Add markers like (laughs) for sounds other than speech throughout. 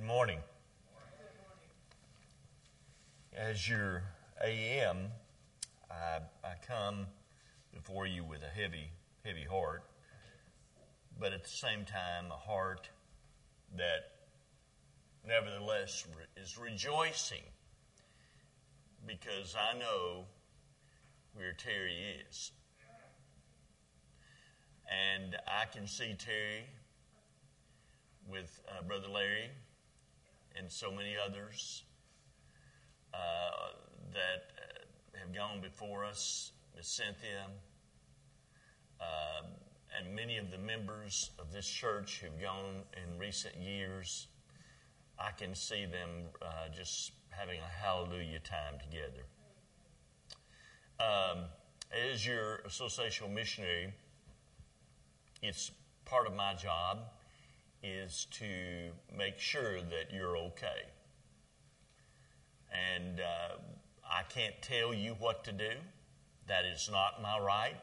Good morning. As your AM, I, I come before you with a heavy, heavy heart, but at the same time, a heart that nevertheless is rejoicing because I know where Terry is. And I can see Terry with uh, Brother Larry and so many others uh, that uh, have gone before us, Miss Cynthia, uh, and many of the members of this church who've gone in recent years. I can see them uh, just having a hallelujah time together. Um, as your associational missionary, it's part of my job is to make sure that you're okay. And uh, I can't tell you what to do. That is not my right.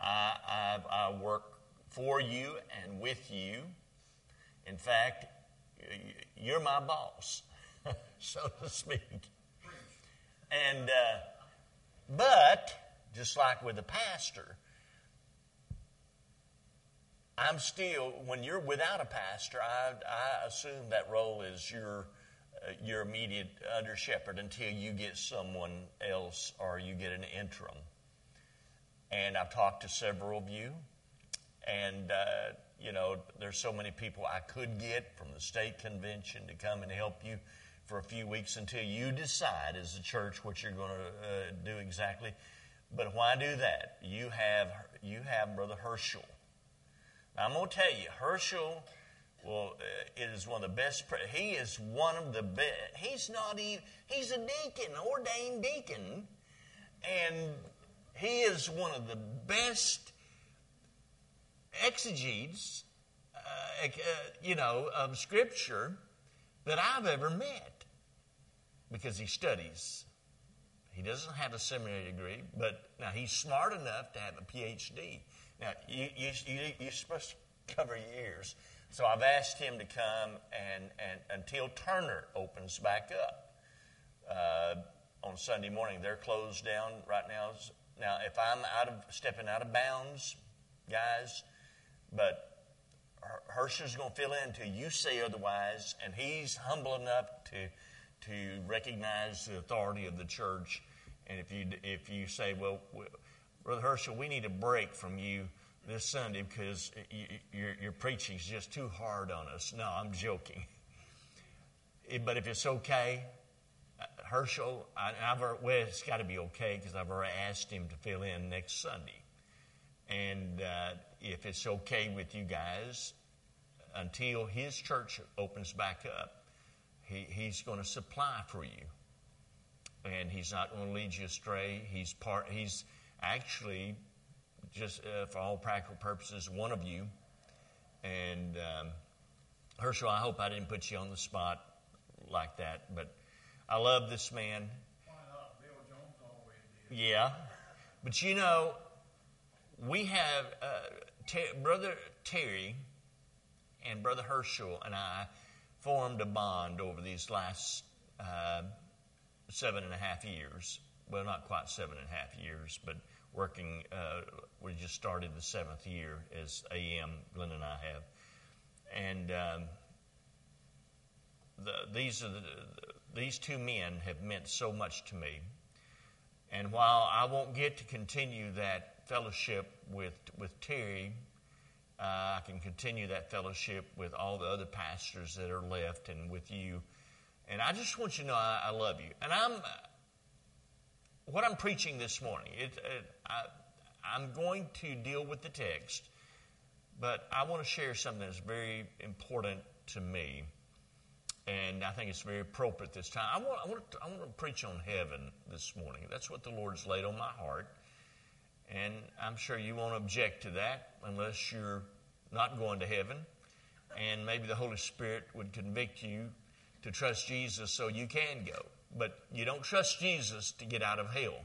I, I, I work for you and with you. In fact, you're my boss, (laughs) so to speak. And, uh, but, just like with a pastor, I'm still, when you're without a pastor, I, I assume that role is your, uh, your immediate under shepherd until you get someone else or you get an interim. And I've talked to several of you, and, uh, you know, there's so many people I could get from the state convention to come and help you for a few weeks until you decide as a church what you're going to uh, do exactly. But why do that? You have, you have Brother Herschel I'm going to tell you, Herschel well, uh, is one of the best. He is one of the best. He's not even, he's a deacon, ordained deacon, and he is one of the best exegetes, uh, uh, you know, of Scripture that I've ever met because he studies. He doesn't have a seminary degree, but now he's smart enough to have a PhD. Now, you, you, you, you're supposed to cover years. So I've asked him to come and, and until Turner opens back up uh, on Sunday morning. They're closed down right now. Now, if I'm out of stepping out of bounds, guys, but Herschel's going to fill in until you say otherwise, and he's humble enough to to recognize the authority of the church. And if you if you say, well, Brother Herschel, we need a break from you this Sunday because you, your, your preaching is just too hard on us. No, I'm joking. But if it's okay, uh, Herschel, I, have well, it's got to be okay because I've already asked him to fill in next Sunday. And uh, if it's okay with you guys, until his church opens back up, he, he's going to supply for you. And he's not going to lead you astray. He's part, he's, actually, just uh, for all practical purposes, one of you. And um, Herschel, I hope I didn't put you on the spot like that, but I love this man. Yeah, but you know, we have uh, Ter- brother Terry and brother Herschel and I formed a bond over these last uh, seven and a half years well, not quite seven and a half years, but working, uh, we just started the seventh year as AM, Glenn and I have. And um, the, these, are the, these two men have meant so much to me. And while I won't get to continue that fellowship with, with Terry, uh, I can continue that fellowship with all the other pastors that are left and with you. And I just want you to know I, I love you. And I'm, what I'm preaching this morning, it, it, I, I'm going to deal with the text, but I want to share something that's very important to me, and I think it's very appropriate this time. I want, I want, to, I want to preach on heaven this morning. That's what the Lord's laid on my heart, and I'm sure you won't object to that unless you're not going to heaven, and maybe the Holy Spirit would convict you to trust Jesus so you can go. But you don't trust Jesus to get out of hell.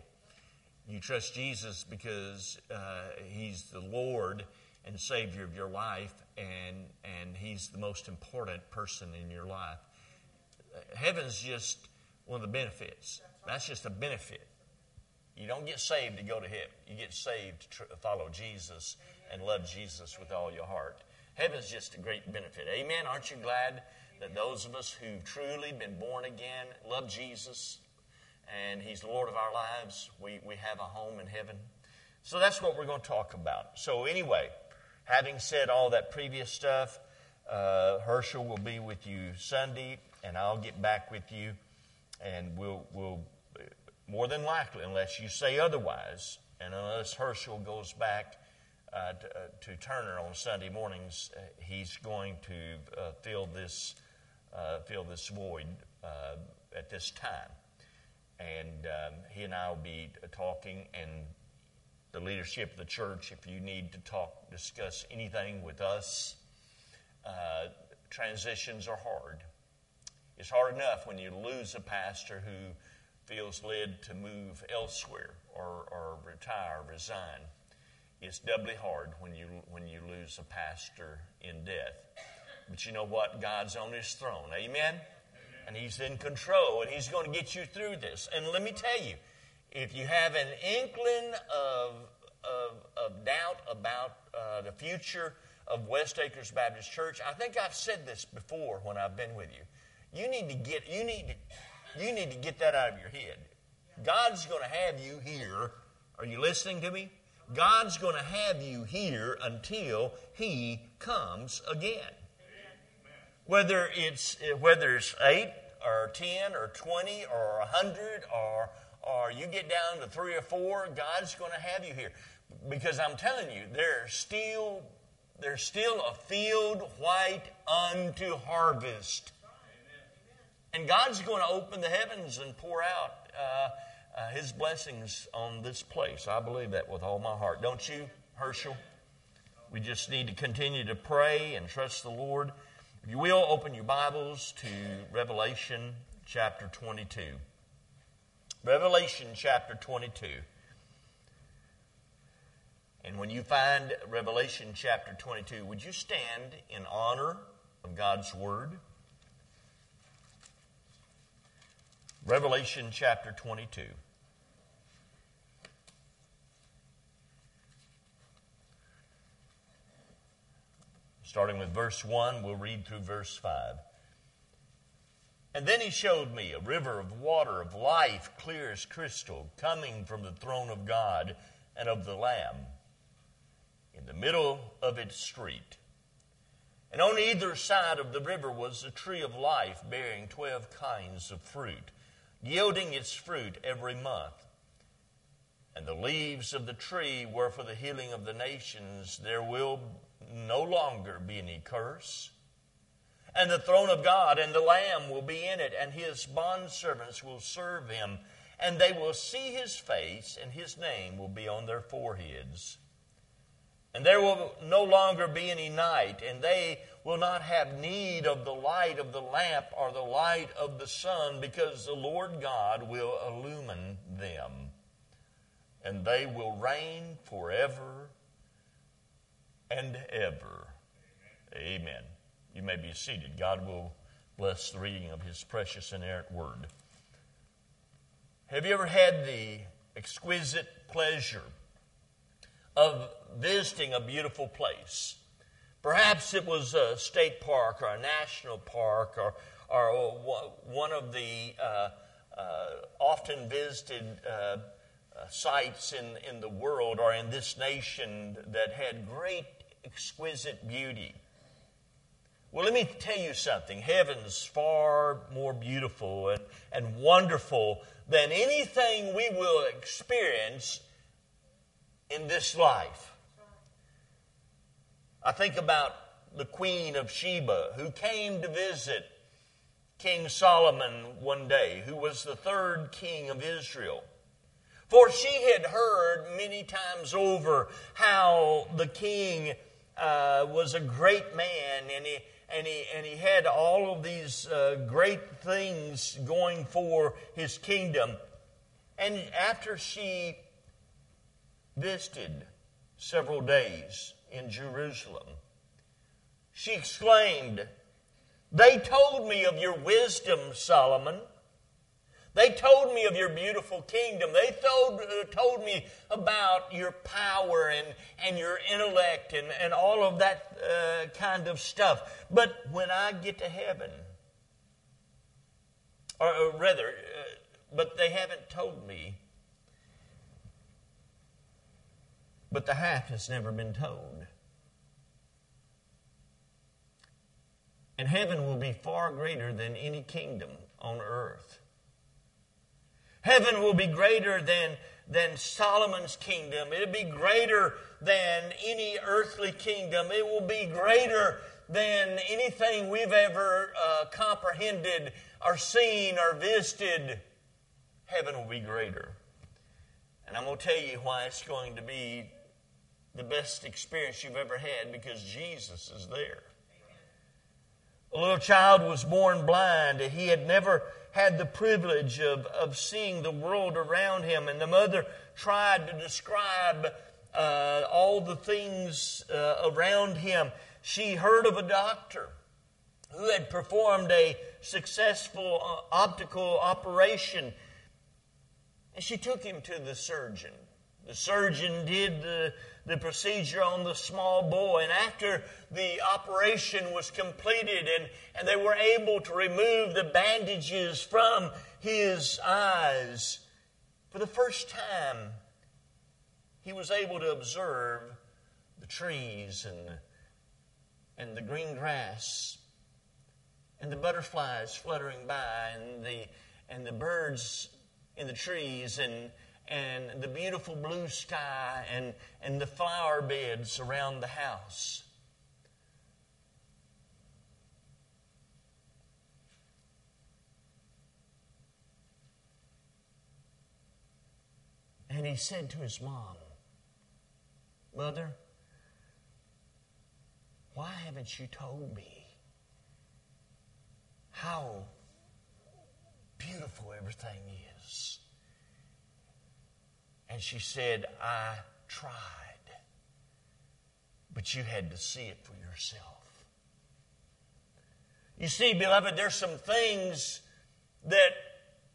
You trust Jesus because uh, He's the Lord and Savior of your life, and, and He's the most important person in your life. Heaven's just one of the benefits. That's just a benefit. You don't get saved to go to heaven. You get saved to follow Jesus and love Jesus with all your heart. Heaven's just a great benefit. Amen. Aren't you glad that those of us who've truly been born again, love Jesus, and He's Lord of our lives, we, we have a home in heaven? So that's what we're going to talk about. So, anyway, having said all that previous stuff, uh, Herschel will be with you Sunday, and I'll get back with you, and we'll, we'll more than likely, unless you say otherwise, and unless Herschel goes back uh, to, uh, to, Turner on Sunday mornings, uh, he's going to uh, fill this fill this void at this time, and um, he and I will be talking and the leadership of the church, if you need to talk, discuss anything with us, uh, transitions are hard. It's hard enough when you lose a pastor who feels led to move elsewhere or, or retire, resign. It's doubly hard when you, when you lose a pastor in death. But you know what? God's on his throne. Amen? And he's in control and he's going to get you through this. And let me tell you, if you have an inkling of, of, of doubt about uh, the future of West Acres Baptist Church, I think I've said this before when I've been with you. You need to get you need to, you need to get that out of your head. God's going to have you here. Are you listening to me? God's going to have you here until He comes again. Whether it's whether it's eight or ten or twenty or a hundred or or you get down to three or four, God's going to have you here. Because I'm telling you, there's still, there's still a field white unto harvest. And God's going to open the heavens and pour out uh, uh, His blessings on this place. I believe that with all my heart. Don't you, Herschel? We just need to continue to pray and trust the Lord. If you will, open your Bibles to Revelation chapter 22. Revelation chapter 22. And when you find Revelation chapter 22, would you stand in honor of God's Word? Revelation chapter 22. Starting with verse 1, we'll read through verse 5. And then he showed me a river of water of life, clear as crystal, coming from the throne of God and of the Lamb, in the middle of its street. And on either side of the river was a tree of life, bearing twelve kinds of fruit, yielding its fruit every month. And the leaves of the tree were for the healing of the nations. There will no longer be any curse and the throne of God and the Lamb will be in it, and his bondservants will serve him, and they will see his face, and his name will be on their foreheads. And there will no longer be any night, and they will not have need of the light of the lamp or the light of the sun, because the Lord God will illumine them, and they will reign forever and ever. Amen. You may be seated. God will bless the reading of His precious and inerrant word. Have you ever had the exquisite pleasure of visiting a beautiful place? Perhaps it was a state park or a national park or, or one of the uh, uh, often visited uh, Uh, sites in, in the world or in this nation that had great, exquisite beauty. Well, let me tell you something. Heaven's far more beautiful and, and wonderful than anything we will experience in this life. I think about the Queen of Sheba who came to visit King Solomon one day, who was the third king of Israel. For she had heard many times over how the king uh, was a great man and he and he, and he had all of these uh, great things going for his kingdom. And after she visited several days in Jerusalem. She exclaimed, They told me of your wisdom, Solomon. They told me of your beautiful kingdom. They told, uh, told me about your power and, and your intellect and, and all of that uh, kind of stuff. But when I get to heaven, or, or rather, uh, but they haven't told me. But the half has never been told. And heaven will be far greater than any kingdom on earth. Heaven will be greater than, than Solomon's kingdom. It'll be greater than any earthly kingdom. It will be greater than anything we've ever uh, comprehended or seen or visited. Heaven will be greater. And I'm going to tell you why it's going to be the best experience you've ever had because Jesus is there. A little child was born blind. He had never had the privilege of, of seeing the world around him, and the mother tried to describe uh, all the things uh, around him. She heard of a doctor who had performed a successful uh, optical operation, and she took him to the surgeon. The surgeon did the the procedure on the small boy. And after the operation was completed and, and they were able to remove the bandages from his eyes, for the first time, he was able to observe the trees and, and the green grass and the butterflies fluttering by and the, and the birds in the trees and and the beautiful blue sky and, and the flower beds around the house. And he said to his mom, Mother, why haven't you told me how beautiful everything is? And she said, I tried, but you had to see it for yourself. You see, beloved, there's some things that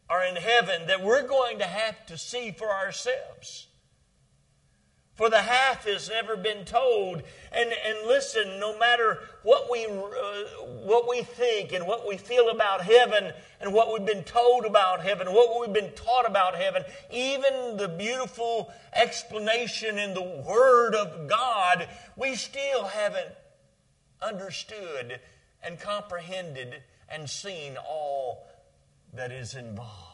are in heaven that we're going to have to see for ourselves. For the half has never been told. And, and listen, no matter what we, uh, what we think and what we feel about heaven and what we've been told about heaven, what we've been taught about heaven, even the beautiful explanation in the Word of God, we still haven't understood and comprehended and seen all that is involved.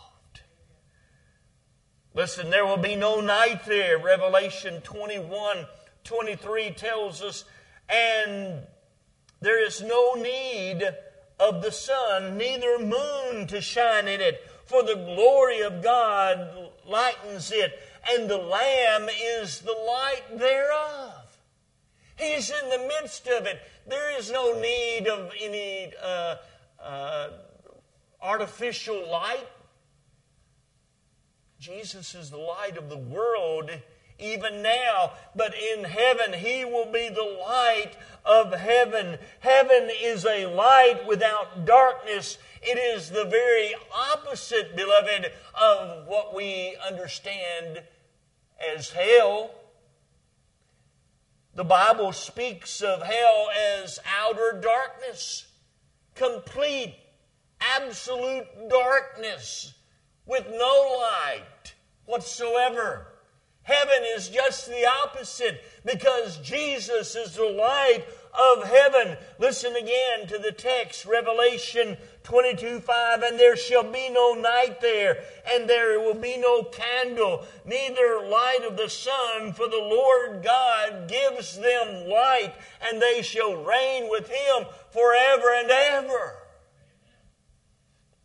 Listen, there will be no night there. Revelation 21 23 tells us, and there is no need of the sun, neither moon to shine in it, for the glory of God lightens it, and the Lamb is the light thereof. He's in the midst of it. There is no need of any uh, uh, artificial light. Jesus is the light of the world even now, but in heaven he will be the light of heaven. Heaven is a light without darkness. It is the very opposite, beloved, of what we understand as hell. The Bible speaks of hell as outer darkness, complete, absolute darkness with no light whatsoever. Heaven is just the opposite because Jesus is the light of heaven. Listen again to the text, Revelation 22 5. And there shall be no night there, and there will be no candle, neither light of the sun, for the Lord God gives them light, and they shall reign with him forever and ever.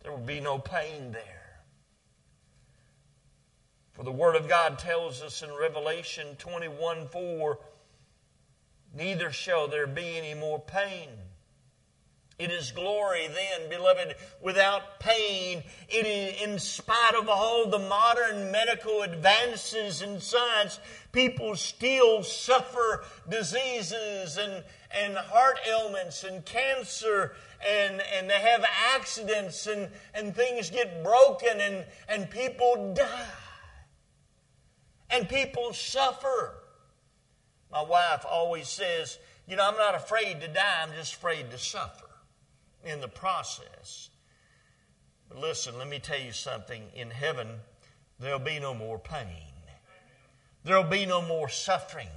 There will be no pain there. For the Word of God tells us in Revelation 21 4, neither shall there be any more pain. It is glory then, beloved, without pain. It is, in spite of all the modern medical advances in science, people still suffer diseases and, and heart ailments and cancer and, and they have accidents and, and things get broken and, and people die. And people suffer. My wife always says, you know, I'm not afraid to die, I'm just afraid to suffer in the process. But listen, let me tell you something. In heaven, there'll be no more pain, there'll be no more suffering.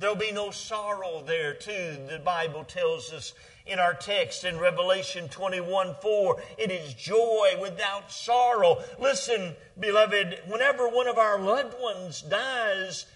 There'll be no sorrow there, too. The Bible tells us in our text in Revelation 21 4, it is joy without sorrow. Listen, beloved, whenever one of our loved ones dies,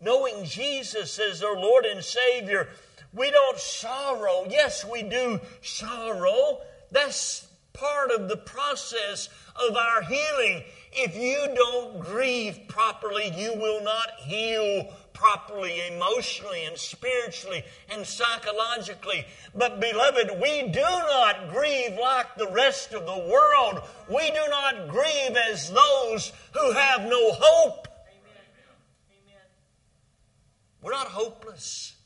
knowing Jesus as our Lord and Savior, we don't sorrow. Yes, we do sorrow. That's part of the process of our healing. If you don't grieve properly, you will not heal properly, emotionally and spiritually and psychologically. But, beloved, we do not grieve like the rest of the world. We do not grieve as those who have no hope. Amen. Amen. We're not hopeless.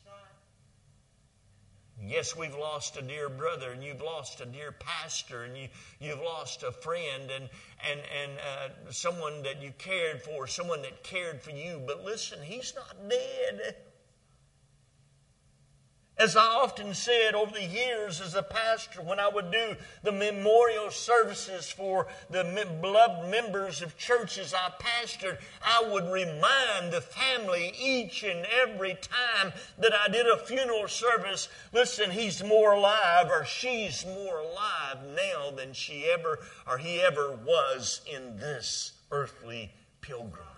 Yes, we've lost a dear brother, and you've lost a dear pastor, and you, you've lost a friend, and, and, and uh, someone that you cared for, someone that cared for you. But listen, he's not dead. As I often said over the years as a pastor, when I would do the memorial services for the beloved members of churches I pastored, I would remind the family each and every time that I did a funeral service listen, he's more alive or she's more alive now than she ever or he ever was in this earthly pilgrim.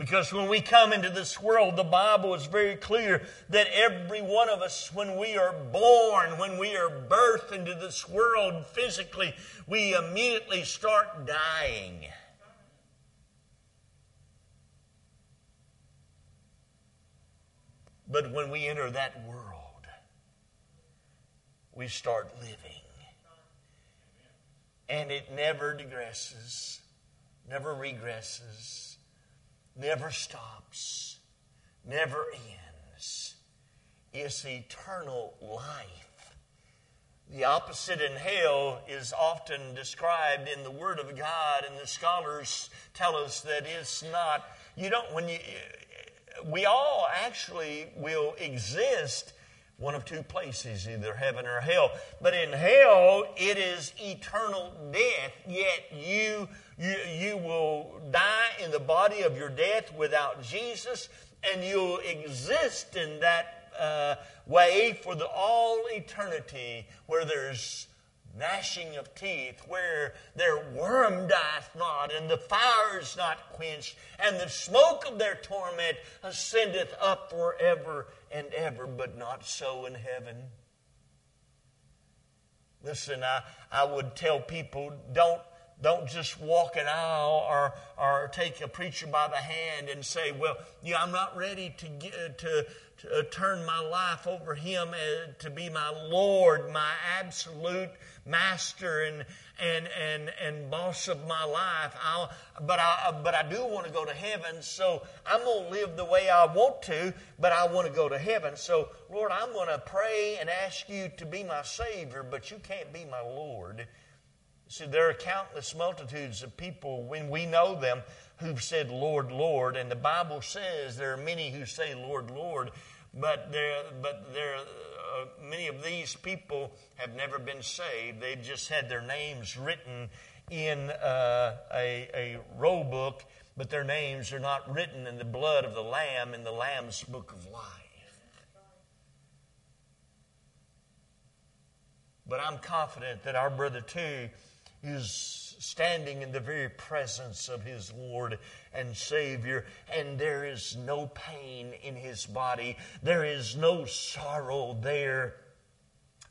Because when we come into this world, the Bible is very clear that every one of us, when we are born, when we are birthed into this world physically, we immediately start dying. But when we enter that world, we start living. And it never digresses, never regresses never stops, never ends. It's eternal life. The opposite in hell is often described in the Word of God, and the scholars tell us that it's not, you don't, when you, we all actually will exist one of two places, either heaven or hell. But in hell, it is eternal death, yet you, you, you will die in the body of your death without Jesus, and you'll exist in that uh, way for the all eternity where there's gnashing of teeth, where their worm dieth not, and the fire is not quenched, and the smoke of their torment ascendeth up forever and ever, but not so in heaven. Listen, I, I would tell people don't, don't just walk an aisle or, or take a preacher by the hand and say, Well, yeah, I'm not ready to, get, to, to turn my life over Him uh, to be my Lord, my absolute master and, and, and, and boss of my life. I'll, but, I, but I do want to go to heaven, so I'm going to live the way I want to, but I want to go to heaven. So, Lord, I'm going to pray and ask you to be my Savior, but you can't be my Lord. See, there are countless multitudes of people, when we know them, who've said, Lord, Lord. And the Bible says there are many who say, Lord, Lord. But there, but there, uh, many of these people have never been saved. They've just had their names written in uh, a, a roll book, but their names are not written in the blood of the Lamb in the Lamb's book of life. But I'm confident that our brother too is standing in the very presence of his Lord and Savior, and there is no pain in his body. There is no sorrow there.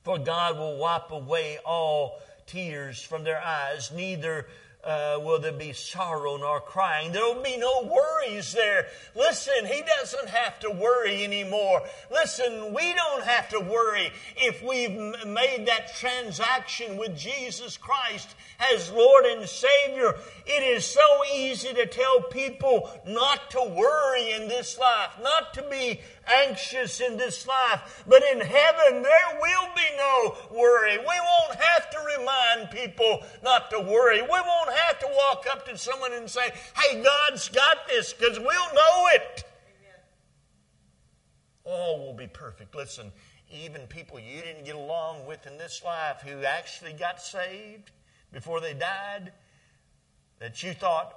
For God will wipe away all tears from their eyes, neither uh, will there be sorrow nor crying. There will be no worries there. Listen, he doesn't have to worry anymore. Listen, we don't have to worry if we've made that transaction with Jesus Christ as Lord and Savior. It is so easy to tell people not to worry in this life, not to be anxious in this life. But in heaven, there will be no worry. We won't have to remind people not to worry. We won't have to walk up to someone and say, hey, God's got this, because we'll know it. All will be perfect. Listen, even people you didn't get along with in this life who actually got saved before they died, that you thought,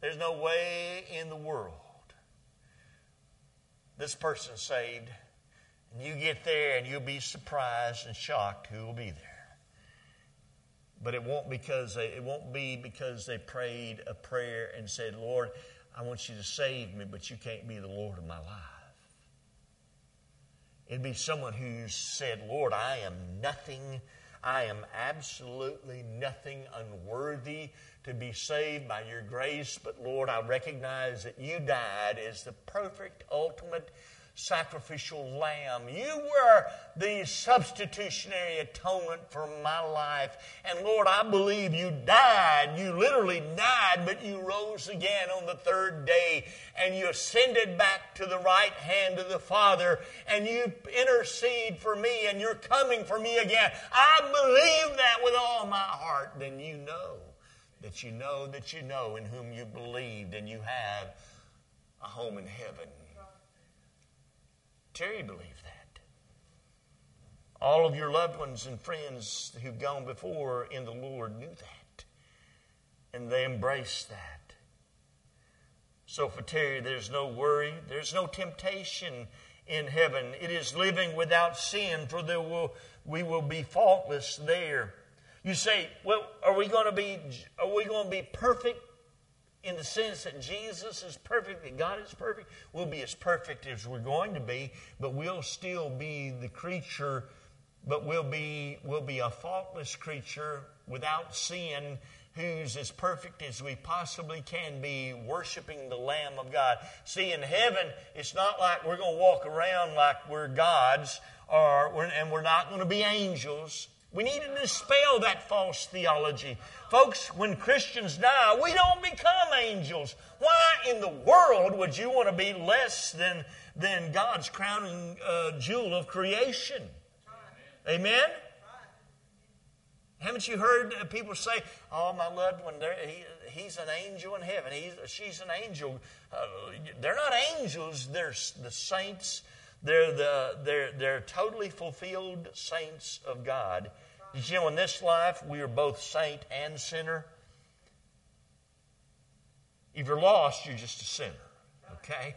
there's no way in the world this person's saved. And you get there and you'll be surprised and shocked who will be there. But it won't because they, it won't be because they prayed a prayer and said, "Lord, I want you to save me, but you can't be the Lord of my life." It'd be someone who said, "Lord, I am nothing. I am absolutely nothing unworthy to be saved by your grace, but Lord, I recognize that you died as the perfect, ultimate sacrificial lamb. You were the substitutionary atonement for my life. And Lord, I believe you died. You literally died, but you rose again on the third day and you ascended back to the right hand of the Father and you intercede for me and you're coming for me again. I believe that with all my heart. Then you know that you know that you know in whom you believed and you have a home in heaven. Terry believed that. All of your loved ones and friends who've gone before in the Lord knew that. And they embraced that. So for Terry, there's no worry, there's no temptation in heaven. It is living without sin, for there will, we will be faultless there. You say, well, are we going to be are we going to be perfect in the sense that Jesus is perfect, that God is perfect? We'll be as perfect as we're going to be, but we'll still be the creature, but we'll be we'll be a faultless creature without sin who's as perfect as we possibly can be, worshiping the Lamb of God. See, in heaven, it's not like we're going to walk around like we're gods, or and we're not going to be angels. We need to dispel that false theology. Folks, when Christians die, we don't become angels. Why in the world would you want to be less than, than God's crowning uh, jewel of creation? Amen? Haven't you heard people say, "Oh, my loved one, he, he's an angel in heaven. He's, she's an angel." Uh, they're not angels; they're the saints. They're the they're they're totally fulfilled saints of God did you know in this life we are both saint and sinner? If you're lost, you're just a sinner. Okay?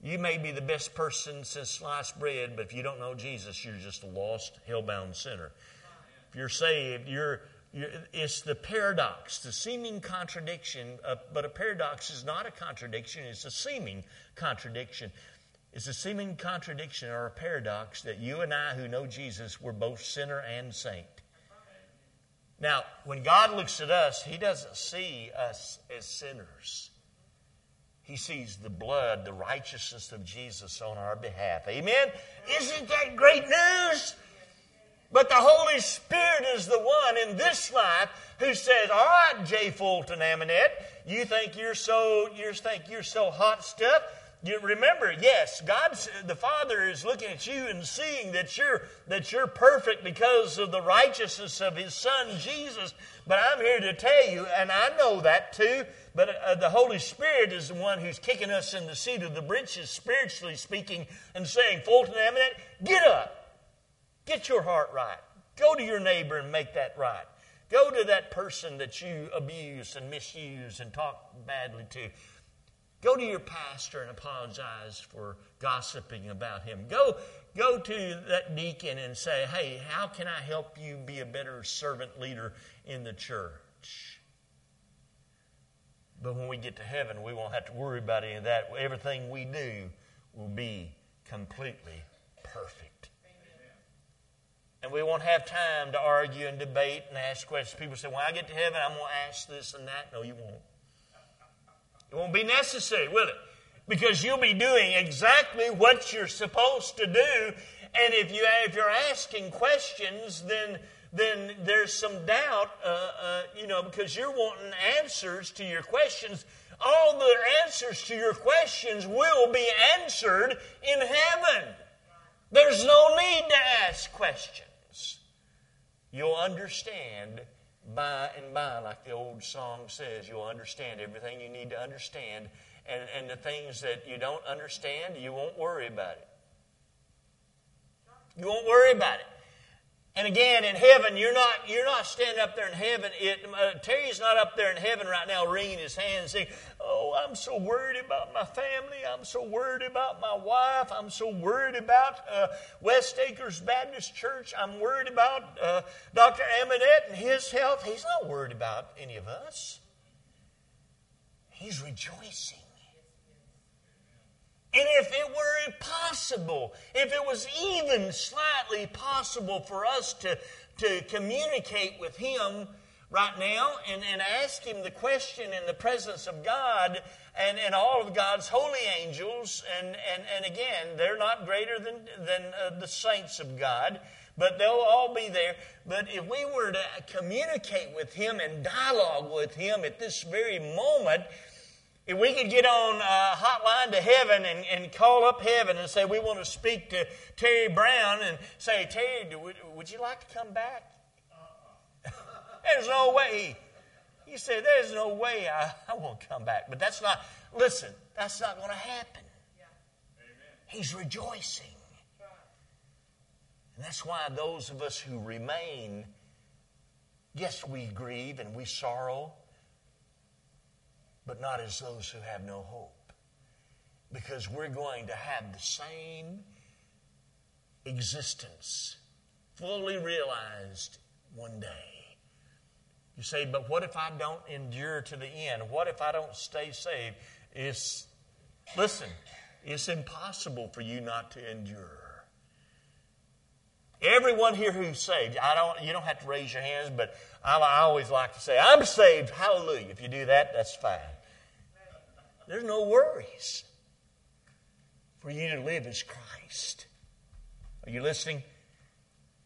You may be the best person since sliced bread, but if you don't know Jesus, you're just a lost, hell-bound sinner. If you're saved, you're, you're it's the paradox, the seeming contradiction. Uh, but a paradox is not a contradiction; it's a seeming contradiction. It's a seeming contradiction or a paradox that you and I who know Jesus, we're both sinner and saint. Now, when God looks at us, He doesn't see us as sinners. He sees the blood, the righteousness of Jesus on our behalf. Amen? Isn't that great news? But the Holy Spirit is the one in this life who says, All right, J. Fulton Amonette, you think you're so you think you're so hot stuff? You remember, yes, God, the Father is looking at you and seeing that you're that you're perfect because of the righteousness of His Son Jesus. But I'm here to tell you, and I know that too. But uh, the Holy Spirit is the one who's kicking us in the seat of the breeches, spiritually speaking, and saying, "Fulton Amonette, get up, get your heart right, go to your neighbor and make that right." Go to that person that you abuse and misuse and talk badly to. Go to your pastor and apologize for gossiping about him. Go, go to that deacon and say, hey, how can I help you be a better servant leader in the church? But when we get to heaven, we won't have to worry about any of that. Everything we do will be completely perfect. And we won't have time to argue and debate and ask questions. People say, when I get to heaven, I'm going to ask this and that. No, you won't. It won't be necessary, will it? Because you'll be doing exactly what you're supposed to do. And if, you, if you're asking questions, then, then there's some doubt, uh, uh, you know, because you're wanting answers to your questions. All the answers to your questions will be answered in heaven. There's no need to ask questions. You'll understand by and by, like the old song says, you'll understand everything you need to understand. And, and the things that you don't understand, you won't worry about it. You won't worry about it. And again, in heaven, you're not, you're not standing up there in heaven. It, uh, Terry's not up there in heaven right now wringing his hands saying, Oh, I'm so worried about my family. I'm so worried about my wife. I'm so worried about uh, West Acres Baptist Church. I'm worried about uh, Dr. Amonette and his health. He's not worried about any of us. He's rejoicing. And if it were possible, if it was even slightly possible for us to, to communicate with Him right now and, and ask Him the question in the presence of God and, and all of God's holy angels, and, and, and again, they're not greater than, than uh, the saints of God, but they'll all be there. But if we were to communicate with Him and dialogue with Him at this very moment, if we could get on a hotline to heaven and, and call up heaven and say, we want to speak to Terry Brown and say, Terry, would, would you like to come back? (laughs) there's no way. He said, there's no way I, I won't come back. But that's not, listen, that's not going to happen. He's rejoicing. And that's why those of us who remain, yes, we grieve and we sorrow but not as those who have no hope. Because we're going to have the same existence, fully realized one day. You say, but what if I don't endure to the end? What if I don't stay saved? It's, listen, it's impossible for you not to endure. Everyone here who's saved, I don't, you don't have to raise your hands, but I, I always like to say, I'm saved, hallelujah. If you do that, that's fine. There's no worries. For you to live is Christ. Are you listening?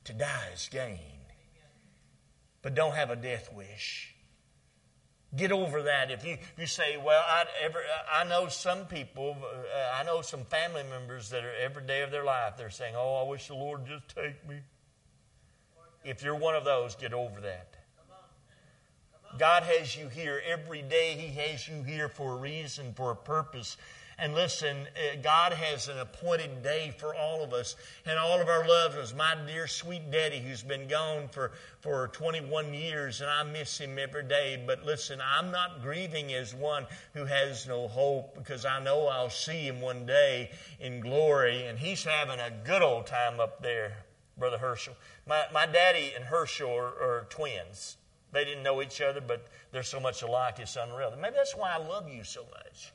To die is gain. But don't have a death wish. Get over that. If you, you say, well, I, ever, I know some people, uh, I know some family members that are every day of their life, they're saying, oh, I wish the Lord just take me. If you're one of those, get over that. God has you here every day. He has you here for a reason, for a purpose. And listen, uh, God has an appointed day for all of us and all of our loved ones. My dear sweet daddy, who's been gone for, for 21 years, and I miss him every day. But listen, I'm not grieving as one who has no hope because I know I'll see him one day in glory. And he's having a good old time up there, Brother Herschel. My, my daddy and Herschel are, are twins. They didn't know each other, but they're so much alike, it's unreal. Maybe that's why I love you so much.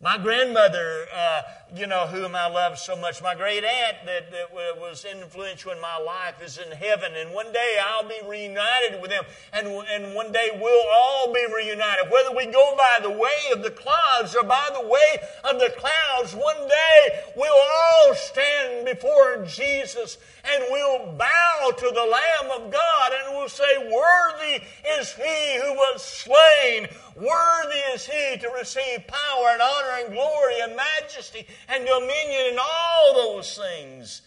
My grandmother, uh, you know, whom I love so much, my great aunt that, that was influential in my life is in heaven, and one day I'll be reunited with them, and, and one day we'll all be reunited. Whether we go by the way of the clouds or by the way of the clouds, one day we'll all stand before Jesus and we'll bow to the Lamb of God and we'll say, Worthy is he who was slain Worthy is he to receive power and honor and glory and majesty and dominion and all those things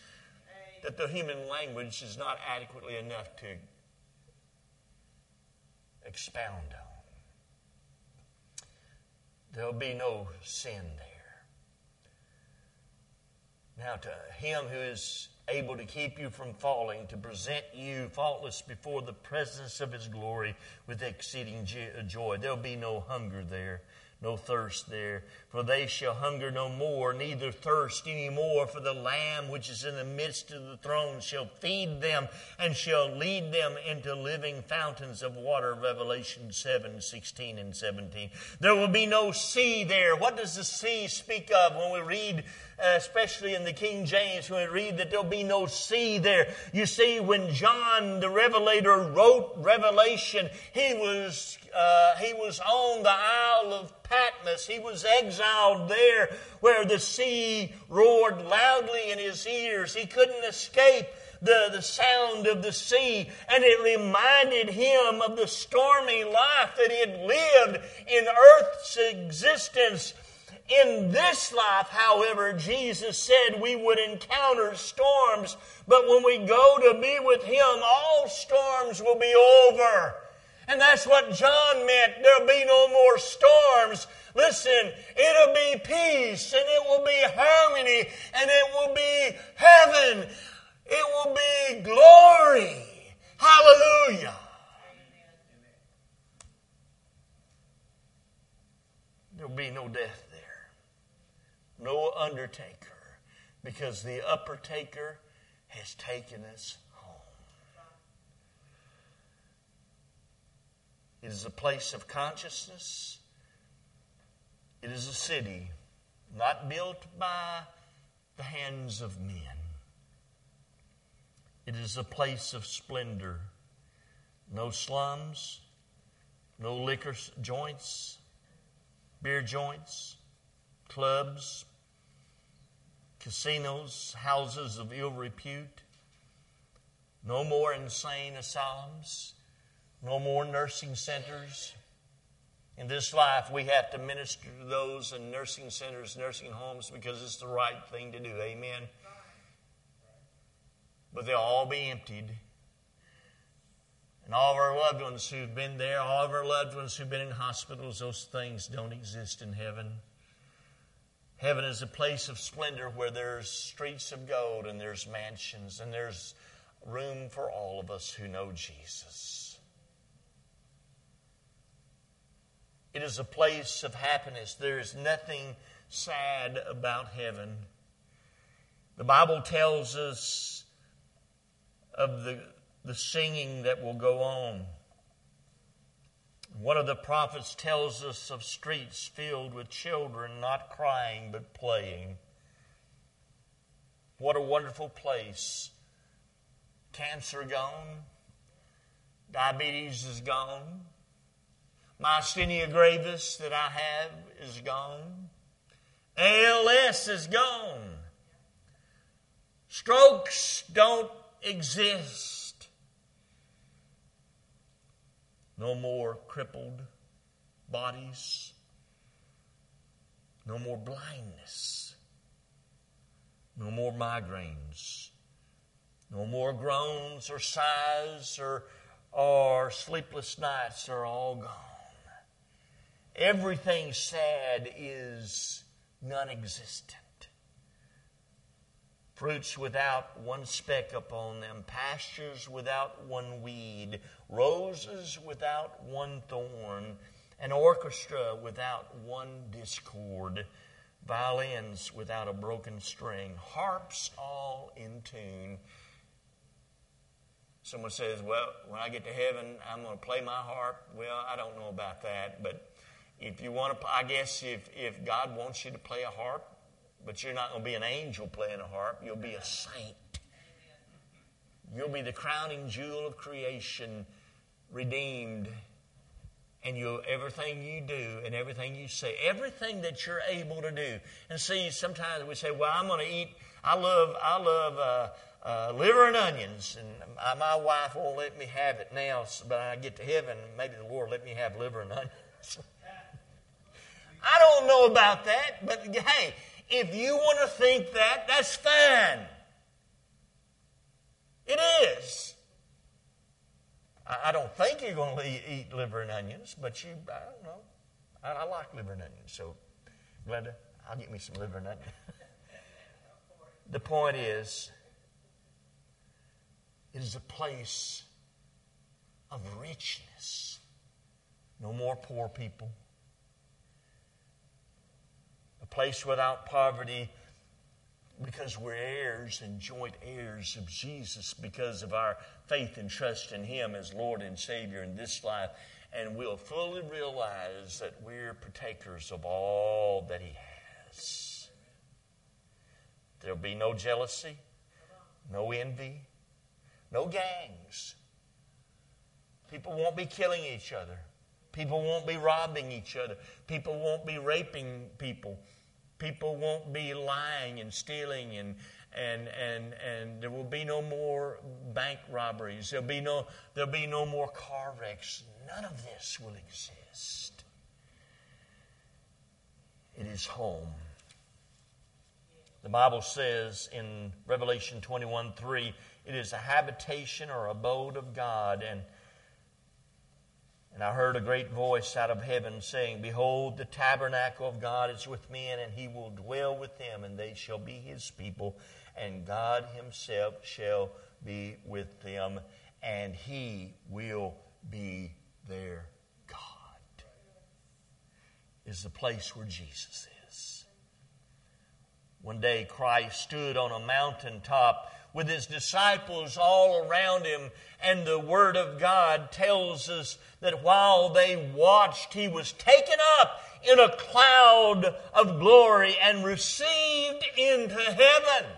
that the human language is not adequately enough to expound on. There'll be no sin there. Now, to him who is able to keep you from falling, to present you faultless before the presence of his glory with exceeding joy. There'll be no hunger there, no thirst there, for they shall hunger no more, neither thirst any more, for the Lamb which is in the midst of the throne shall feed them and shall lead them into living fountains of water. Revelation 7 16 and 17. There will be no sea there. What does the sea speak of when we read especially in the King James, when we read that there'll be no sea there. You see, when John the Revelator wrote Revelation, he was, uh, he was on the Isle of Patmos. He was exiled there where the sea roared loudly in his ears. He couldn't escape the, the sound of the sea, and it reminded him of the stormy life that he had lived in earth's existence. In this life, however, Jesus said we would encounter storms, but when we go to be with Him, all storms will be over. And that's what John meant. There'll be no more storms. Listen, it'll be peace and it will be harmony and it will be heaven. It will be glory. Hallelujah. There'll be no death no undertaker, because the upper taker has taken us home. It is a place of consciousness. It is a city not built by the hands of men. It is a place of splendor. No slums, no liquor joints, beer joints, clubs, casinos, houses of ill repute. No more insane asylums. No more nursing centers. In this life, we have to minister to those in nursing centers, nursing homes, because it's the right thing to do. Amen but they'll all be emptied. And all of our loved ones who've been there, all of our loved ones who've been in hospitals, those things don't exist in heaven. Heaven is a place of splendor where there's streets of gold and there's mansions and there's room for all of us who know Jesus. It is a place of happiness. There is nothing sad about heaven. The Bible tells us of the, the singing that will go on. One of the prophets tells us of streets filled with children not crying but playing. What a wonderful place. Cancer gone, diabetes is gone, myasthenia gravis that I have is gone, ALS is gone. Strokes don't exist. No more crippled bodies. No more blindness. No more migraines. No more groans or sighs or, or sleepless nights are all gone. Everything sad is non existent fruits without one speck upon them, pastures without one weed, roses without one thorn, an orchestra without one discord, violins without a broken string, harps all in tune. Someone says, Well, when I get to heaven, I'm going to play my harp. Well, I don't know about that, but if you want to, I guess if, if God wants you to play a harp, but you're not going to be an angel playing a harp, you'll be a saint. You'll be the crowning jewel of creation, redeemed. And you everything you do and everything you say, everything that you're able to do. And see, sometimes we say, "Well, I'm going to eat. I love, I love uh, uh, liver and onions, and my, my wife won't let me have it now. But I get to heaven, maybe the Lord let me have liver and (laughs) onions." I don't know about that, but hey, if you want to think that, that's fine. It is. I don't think you're going to eat liver and onions, but you, I don't know. I, I like liver and onions, so Glenda, I'll get me some liver and onions. the point is, it is a place of richness. No more poor people place without poverty because we're heirs and joint heirs of Jesus because of our faith and trust in Him as Lord and Savior in this life. And we'll fully realize that we're partakers of all that He has. There'll be no jealousy, no envy, no gangs. People won't be killing each other. People won't be robbing each other. People won't be raping people. People won't be lying and stealing and, and, and, and there will be no more bank robberies. There'll be no, there'll be no more car wrecks. None of this will exist. It is home. The Bible says in Revelation 21 3, it is a habitation or abode of God. And, and I heard a great voice out of heaven saying, Behold, the tabernacle of God is with men, and he will dwell with them, and they shall be his people, and God himself shall be with them, and he will be their God. Is the place where Jesus is. One day, Christ stood on a mountaintop with his disciples all around him, and the Word of God tells us that while they watched, he was taken up in a cloud of glory and received into heaven.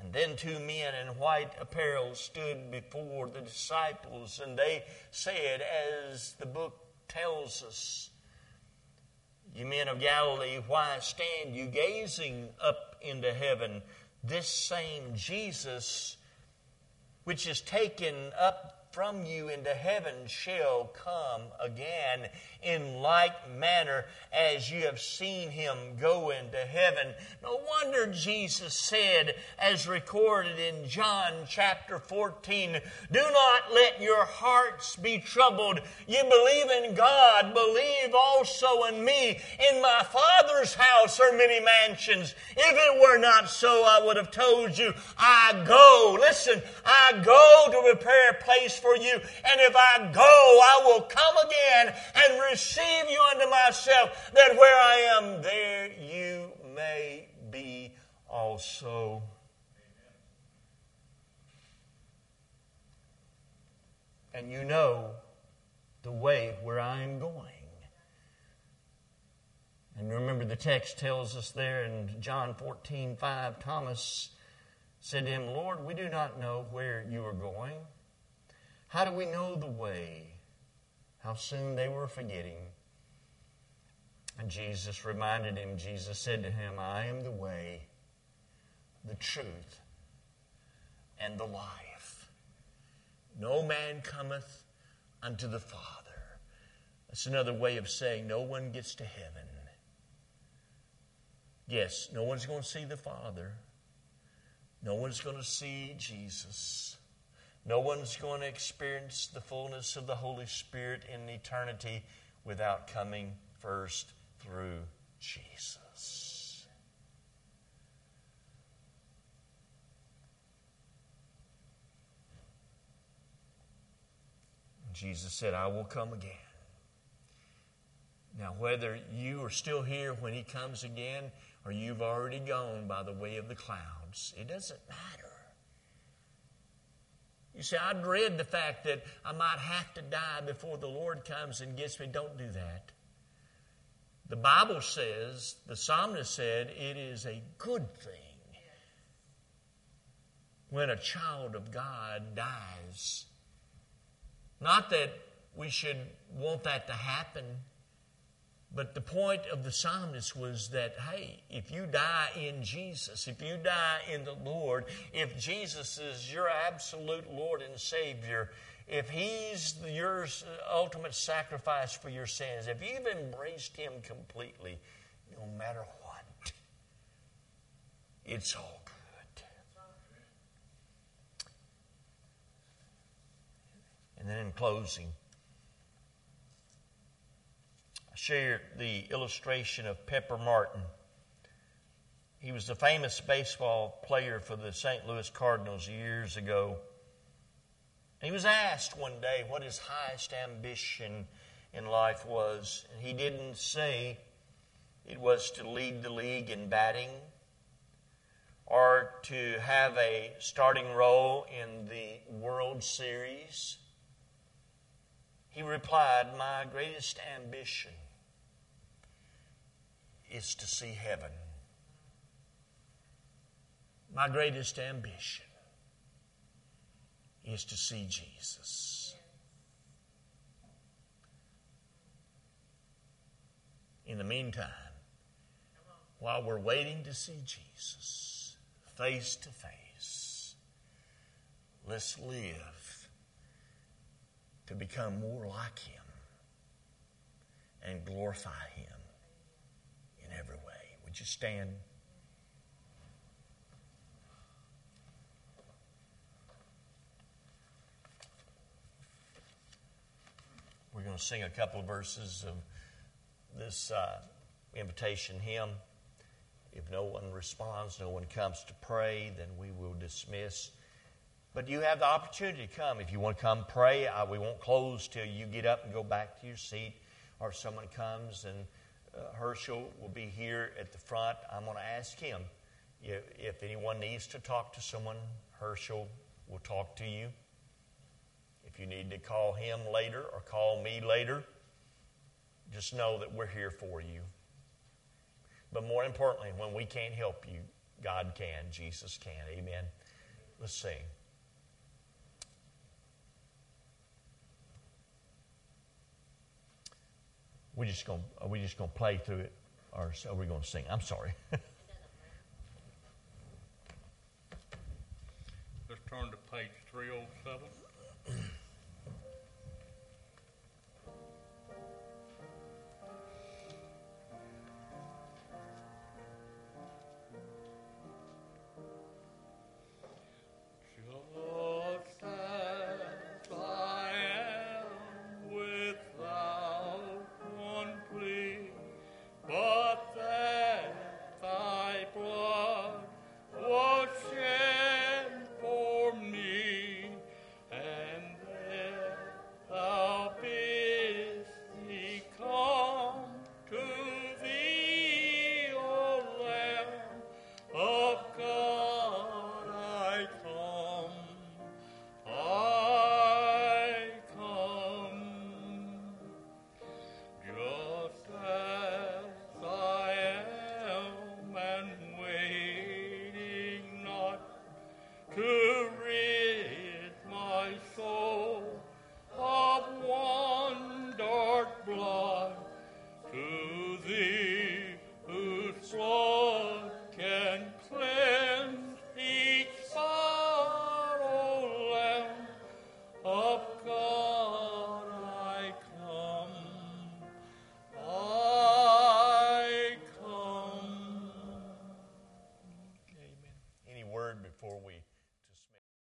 And then two men in white apparel stood before the disciples, and they said, as the book tells us, you men of Galilee, why stand you gazing up into heaven? This same Jesus, which is taken up from you into heaven shall come again in like manner as you have seen him go into heaven. No wonder Jesus said, as recorded in John chapter 14, Do not let your hearts be troubled. You believe in God, believe also in me. In my Father's house are many mansions. If it were not so, I would have told you, I go. Listen, I go to prepare a place for you. And if I go, I will come again and receive you unto myself, that where I am, there you may be also. And you know the way where I am going. And remember, the text tells us there in John 14 5, Thomas said to him, Lord, we do not know where you are going. How do we know the way? How soon they were forgetting. And Jesus reminded him, Jesus said to him, I am the way, the truth, and the life. No man cometh unto the Father. That's another way of saying no one gets to heaven. Yes, no one's going to see the Father. No one's going to see Jesus. No one's going to experience the fullness of the Holy Spirit in eternity without coming first through Jesus. Jesus said, I will come again. Now, whether you are still here when He comes again or you've already gone by the way of the clouds, it doesn't matter. You say, I dread the fact that I might have to die before the Lord comes and gets me. Don't do that. The Bible says, the psalmist said, it is a good thing when a child of God dies. Not that we should want that to happen, but the point of the psalmist was that, hey, if you die in Jesus, if you die in the Lord, if Jesus is your absolute Lord and Savior, if He's your ultimate sacrifice for your sins, if you've embraced Him completely, no matter what, it's all good. And then in closing, share the illustration of Pepper Martin. He was a famous baseball player for the St. Louis Cardinals years ago. He was asked one day what his highest ambition in life was. And He didn't say it was to lead the league in batting or to have a starting role in the World Series. He replied, My greatest ambition is to see heaven. My greatest ambition is to see Jesus. In the meantime, while we're waiting to see Jesus face to face, let's live to become more like Him and glorify Him. Would you stand? We're going to sing a couple of verses of this uh, invitation hymn. If no one responds, no one comes to pray, then we will dismiss. But you have the opportunity to come. If you want to come pray, uh, we won't close till you get up and go back to your seat, or someone comes and uh, Herschel will be here at the front. I'm going to ask him if, if anyone needs to talk to someone, Herschel will talk to you. If you need to call him later or call me later, just know that we're here for you. But more importantly, when we can't help you, God can, Jesus can. Amen. Let's sing. We just going are we just gonna play through it, or are we gonna sing? I'm sorry. (laughs) Let's turn to page 307.